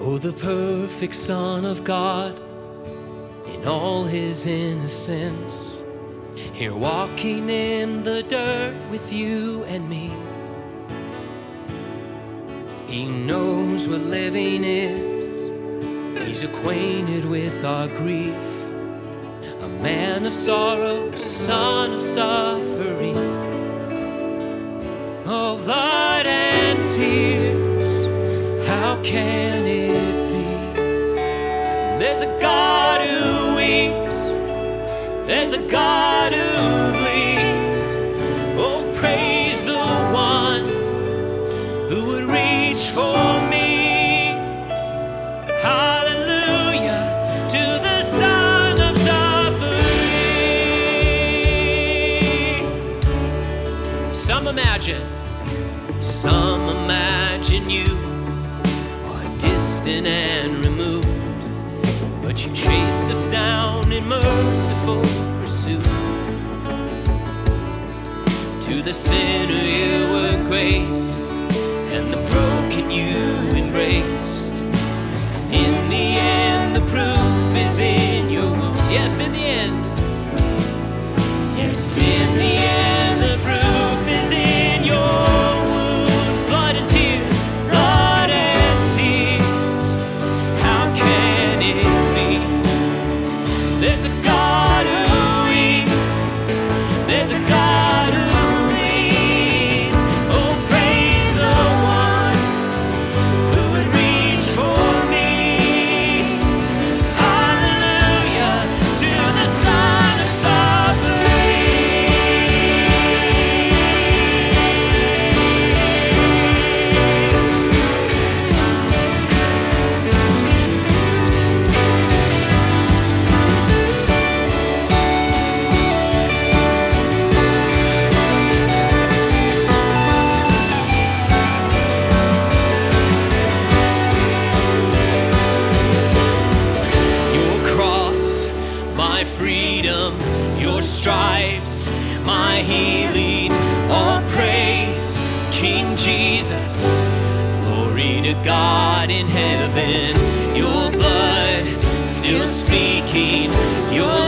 Oh, the perfect Son of God in all his innocence. Here walking in the dirt with you and me. He knows what living is, he's acquainted with our grief. A man of sorrows, son of suffering, There's a God who weeps, there's a God who bleeds. Oh, praise the one who would reach for me. Hallelujah to the Son of suffering. Some imagine, some imagine you are distant and removed, but you chased us down in merciful pursuit. To the sinner you were grace, and the broken you embraced. In the end, the proof is in your wounds. Yes, in the end. Yes, in the end, There's a God stripes, my healing, all praise, King Jesus. Glory to God in heaven, your blood still speaking, your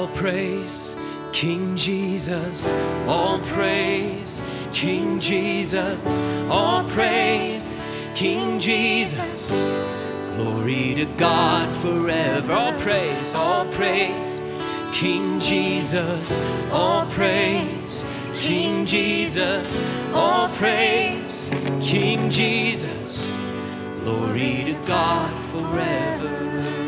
all praise King Jesus, all praise King Jesus, all praise King Jesus. Glory to God forever. All praise, all praise King Jesus, all praise King Jesus, all praise King Jesus. Glory to God forever.